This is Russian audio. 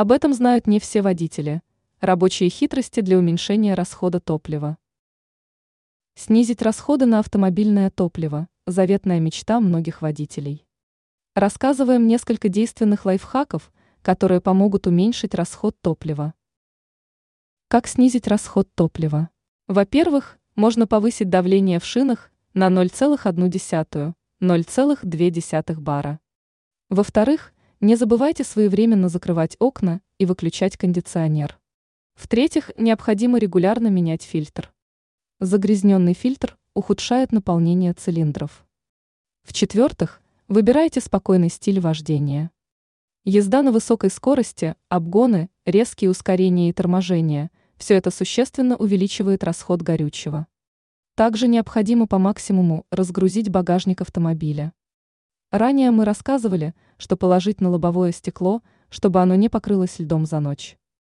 Об этом знают не все водители. Рабочие хитрости для уменьшения расхода топлива. Снизить расходы на автомобильное топливо – заветная мечта многих водителей. Рассказываем несколько действенных лайфхаков, которые помогут уменьшить расход топлива. Как снизить расход топлива? Во-первых, можно повысить давление в шинах на 0,1-0,2 бара. Во-вторых, не забывайте своевременно закрывать окна и выключать кондиционер. В-третьих, необходимо регулярно менять фильтр. Загрязненный фильтр ухудшает наполнение цилиндров. В-четвертых, выбирайте спокойный стиль вождения. Езда на высокой скорости, обгоны, резкие ускорения и торможения – все это существенно увеличивает расход горючего. Также необходимо по максимуму разгрузить багажник автомобиля. Ранее мы рассказывали, что положить на лобовое стекло, чтобы оно не покрылось льдом за ночь.